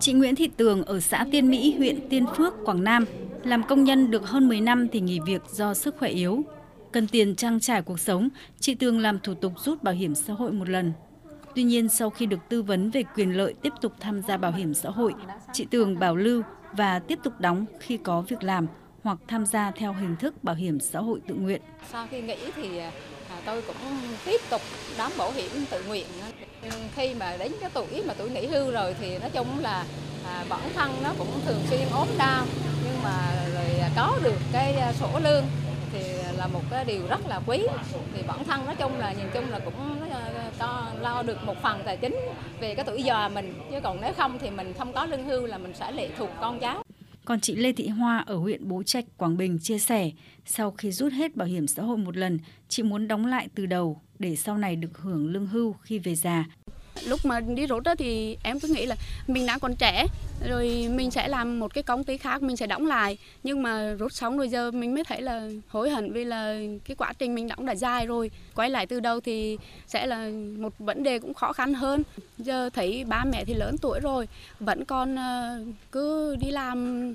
Chị Nguyễn Thị Tường ở xã Tiên Mỹ, huyện Tiên Phước, Quảng Nam làm công nhân được hơn 10 năm thì nghỉ việc do sức khỏe yếu. Cần tiền trang trải cuộc sống, chị Tường làm thủ tục rút bảo hiểm xã hội một lần. Tuy nhiên, sau khi được tư vấn về quyền lợi tiếp tục tham gia bảo hiểm xã hội, chị Tường bảo lưu và tiếp tục đóng khi có việc làm hoặc tham gia theo hình thức bảo hiểm xã hội tự nguyện. Sau khi nghĩ thì tôi cũng tiếp tục đóng bảo hiểm tự nguyện. Ừ, khi mà đến cái tuổi mà tuổi nghỉ hưu rồi thì nói chung là à, bản thân nó cũng thường xuyên ốm đau nhưng mà rồi à, có được cái à, sổ lương thì là một cái điều rất là quý thì bản thân nói chung là nhìn chung là cũng à, to lo được một phần tài chính về cái tuổi già mình chứ còn nếu không thì mình không có lương hưu là mình sẽ lệ thuộc con cháu còn chị Lê Thị Hoa ở huyện Bố Trạch, Quảng Bình chia sẻ, sau khi rút hết bảo hiểm xã hội một lần, chị muốn đóng lại từ đầu để sau này được hưởng lương hưu khi về già. Lúc mà đi rút đó thì em cứ nghĩ là mình đã còn trẻ, rồi mình sẽ làm một cái công ty khác, mình sẽ đóng lại. Nhưng mà rút xong rồi giờ mình mới thấy là hối hận vì là cái quá trình mình đóng đã dài rồi. Quay lại từ đầu thì sẽ là một vấn đề cũng khó khăn hơn. Giờ thấy ba mẹ thì lớn tuổi rồi, vẫn còn ờ, cứ đi làm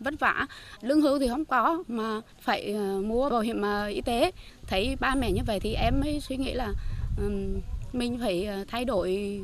vất vả lương hưu thì không có mà phải ờ, mua bảo hiểm ờ, y tế thấy ba mẹ như vậy thì em mới suy nghĩ là mình phải ờ, thay đổi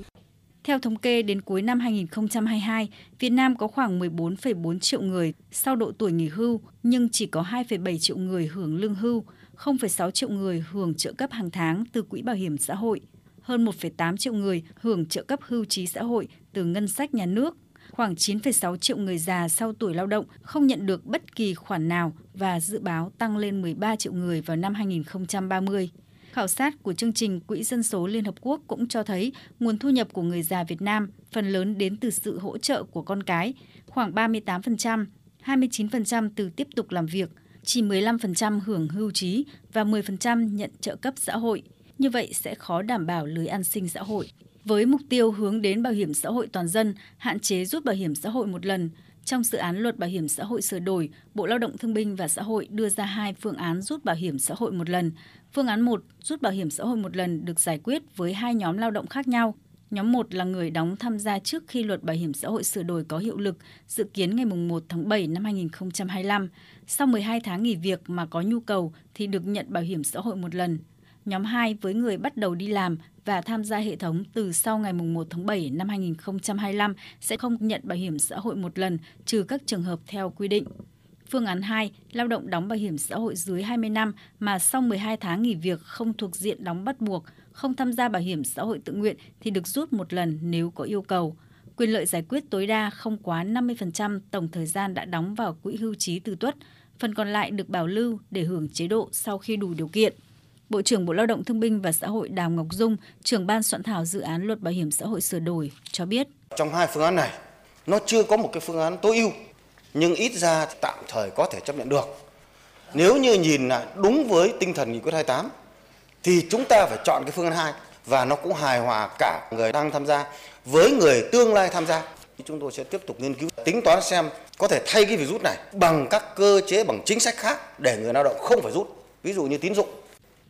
theo thống kê, đến cuối năm 2022, Việt Nam có khoảng 14,4 triệu người sau độ tuổi nghỉ hưu, nhưng chỉ có 2,7 triệu người hưởng lương hưu, 0,6 triệu người hưởng trợ cấp hàng tháng từ Quỹ Bảo hiểm xã hội, hơn 1,8 triệu người hưởng trợ cấp hưu trí xã hội từ ngân sách nhà nước, khoảng 9,6 triệu người già sau tuổi lao động không nhận được bất kỳ khoản nào và dự báo tăng lên 13 triệu người vào năm 2030. Khảo sát của chương trình Quỹ Dân số Liên Hợp Quốc cũng cho thấy nguồn thu nhập của người già Việt Nam phần lớn đến từ sự hỗ trợ của con cái, khoảng 38%, 29% từ tiếp tục làm việc, chỉ 15% hưởng hưu trí và 10% nhận trợ cấp xã hội. Như vậy sẽ khó đảm bảo lưới an sinh xã hội. Với mục tiêu hướng đến bảo hiểm xã hội toàn dân, hạn chế rút bảo hiểm xã hội một lần, trong dự án luật bảo hiểm xã hội sửa đổi, Bộ Lao động Thương binh và Xã hội đưa ra hai phương án rút bảo hiểm xã hội một lần. Phương án 1, rút bảo hiểm xã hội một lần được giải quyết với hai nhóm lao động khác nhau. Nhóm 1 là người đóng tham gia trước khi luật bảo hiểm xã hội sửa đổi có hiệu lực, dự kiến ngày 1 tháng 7 năm 2025. Sau 12 tháng nghỉ việc mà có nhu cầu thì được nhận bảo hiểm xã hội một lần. Nhóm 2 với người bắt đầu đi làm và tham gia hệ thống từ sau ngày 1 tháng 7 năm 2025 sẽ không nhận bảo hiểm xã hội một lần, trừ các trường hợp theo quy định. Phương án 2, lao động đóng bảo hiểm xã hội dưới 20 năm mà sau 12 tháng nghỉ việc không thuộc diện đóng bắt buộc, không tham gia bảo hiểm xã hội tự nguyện thì được rút một lần nếu có yêu cầu. Quyền lợi giải quyết tối đa không quá 50% tổng thời gian đã đóng vào quỹ hưu trí từ tuất, phần còn lại được bảo lưu để hưởng chế độ sau khi đủ điều kiện. Bộ trưởng Bộ Lao động Thương binh và Xã hội Đào Ngọc Dung, trưởng ban soạn thảo dự án luật bảo hiểm xã hội sửa đổi cho biết. Trong hai phương án này, nó chưa có một cái phương án tối ưu, nhưng ít ra tạm thời có thể chấp nhận được. Nếu như nhìn là đúng với tinh thần nghị quyết 28 thì chúng ta phải chọn cái phương án 2 và nó cũng hài hòa cả người đang tham gia với người tương lai tham gia. Chúng tôi sẽ tiếp tục nghiên cứu tính toán xem có thể thay cái việc rút này bằng các cơ chế bằng chính sách khác để người lao động không phải rút. Ví dụ như tín dụng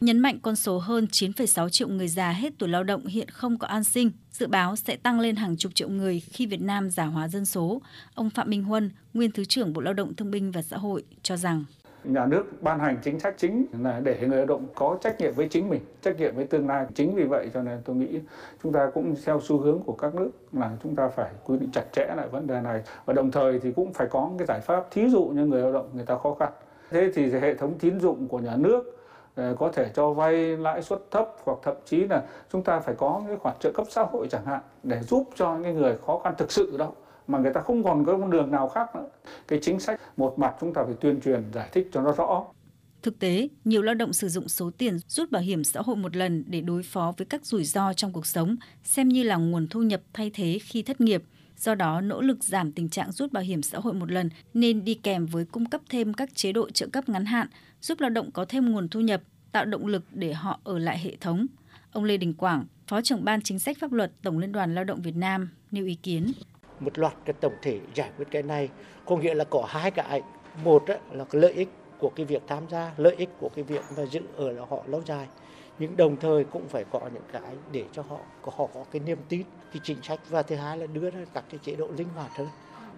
Nhấn mạnh con số hơn 9,6 triệu người già hết tuổi lao động hiện không có an sinh, dự báo sẽ tăng lên hàng chục triệu người khi Việt Nam giả hóa dân số. Ông Phạm Minh Huân, nguyên Thứ trưởng Bộ Lao động Thương binh và Xã hội cho rằng nhà nước ban hành chính sách chính là để người lao động có trách nhiệm với chính mình, trách nhiệm với tương lai. Chính vì vậy cho nên tôi nghĩ chúng ta cũng theo xu hướng của các nước là chúng ta phải quy định chặt chẽ lại vấn đề này và đồng thời thì cũng phải có cái giải pháp thí dụ như người lao động người ta khó khăn. Thế thì hệ thống tín dụng của nhà nước Ờ, có thể cho vay lãi suất thấp hoặc thậm chí là chúng ta phải có cái khoản trợ cấp xã hội chẳng hạn để giúp cho những người khó khăn thực sự đâu mà người ta không còn có con đường nào khác nữa. Cái chính sách một mặt chúng ta phải tuyên truyền giải thích cho nó rõ. Thực tế, nhiều lao động sử dụng số tiền rút bảo hiểm xã hội một lần để đối phó với các rủi ro trong cuộc sống, xem như là nguồn thu nhập thay thế khi thất nghiệp. Do đó, nỗ lực giảm tình trạng rút bảo hiểm xã hội một lần nên đi kèm với cung cấp thêm các chế độ trợ cấp ngắn hạn, giúp lao động có thêm nguồn thu nhập, tạo động lực để họ ở lại hệ thống. Ông Lê Đình Quảng, Phó trưởng ban chính sách pháp luật Tổng Liên đoàn Lao động Việt Nam nêu ý kiến. Một loạt cái tổng thể giải quyết cái này có nghĩa là có hai cái. Một là cái lợi ích của cái việc tham gia, lợi ích của cái việc mà giữ ở là họ lâu dài. nhưng đồng thời cũng phải có những cái để cho họ có họ có cái niềm tin cái chính sách. Và thứ hai là đưa ra các cái chế độ linh hoạt hơn.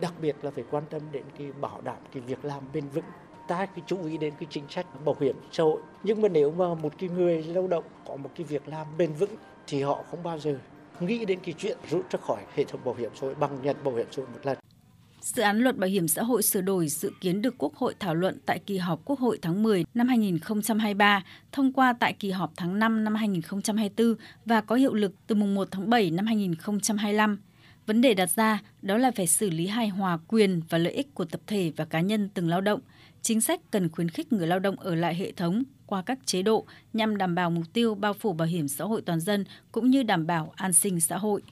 Đặc biệt là phải quan tâm đến cái bảo đảm cái việc làm bền vững ta cái chú ý đến cái chính sách bảo hiểm xã hội. Nhưng mà nếu mà một cái người lao động có một cái việc làm bền vững thì họ không bao giờ nghĩ đến cái chuyện rút ra khỏi hệ thống bảo hiểm xã hội bằng nhận bảo hiểm xã hội một lần. Dự án luật bảo hiểm xã hội sửa đổi dự kiến được Quốc hội thảo luận tại kỳ họp Quốc hội tháng 10 năm 2023, thông qua tại kỳ họp tháng 5 năm 2024 và có hiệu lực từ mùng 1 tháng 7 năm 2025. Vấn đề đặt ra đó là phải xử lý hài hòa quyền và lợi ích của tập thể và cá nhân từng lao động. Chính sách cần khuyến khích người lao động ở lại hệ thống qua các chế độ nhằm đảm bảo mục tiêu bao phủ bảo hiểm xã hội toàn dân cũng như đảm bảo an sinh xã hội.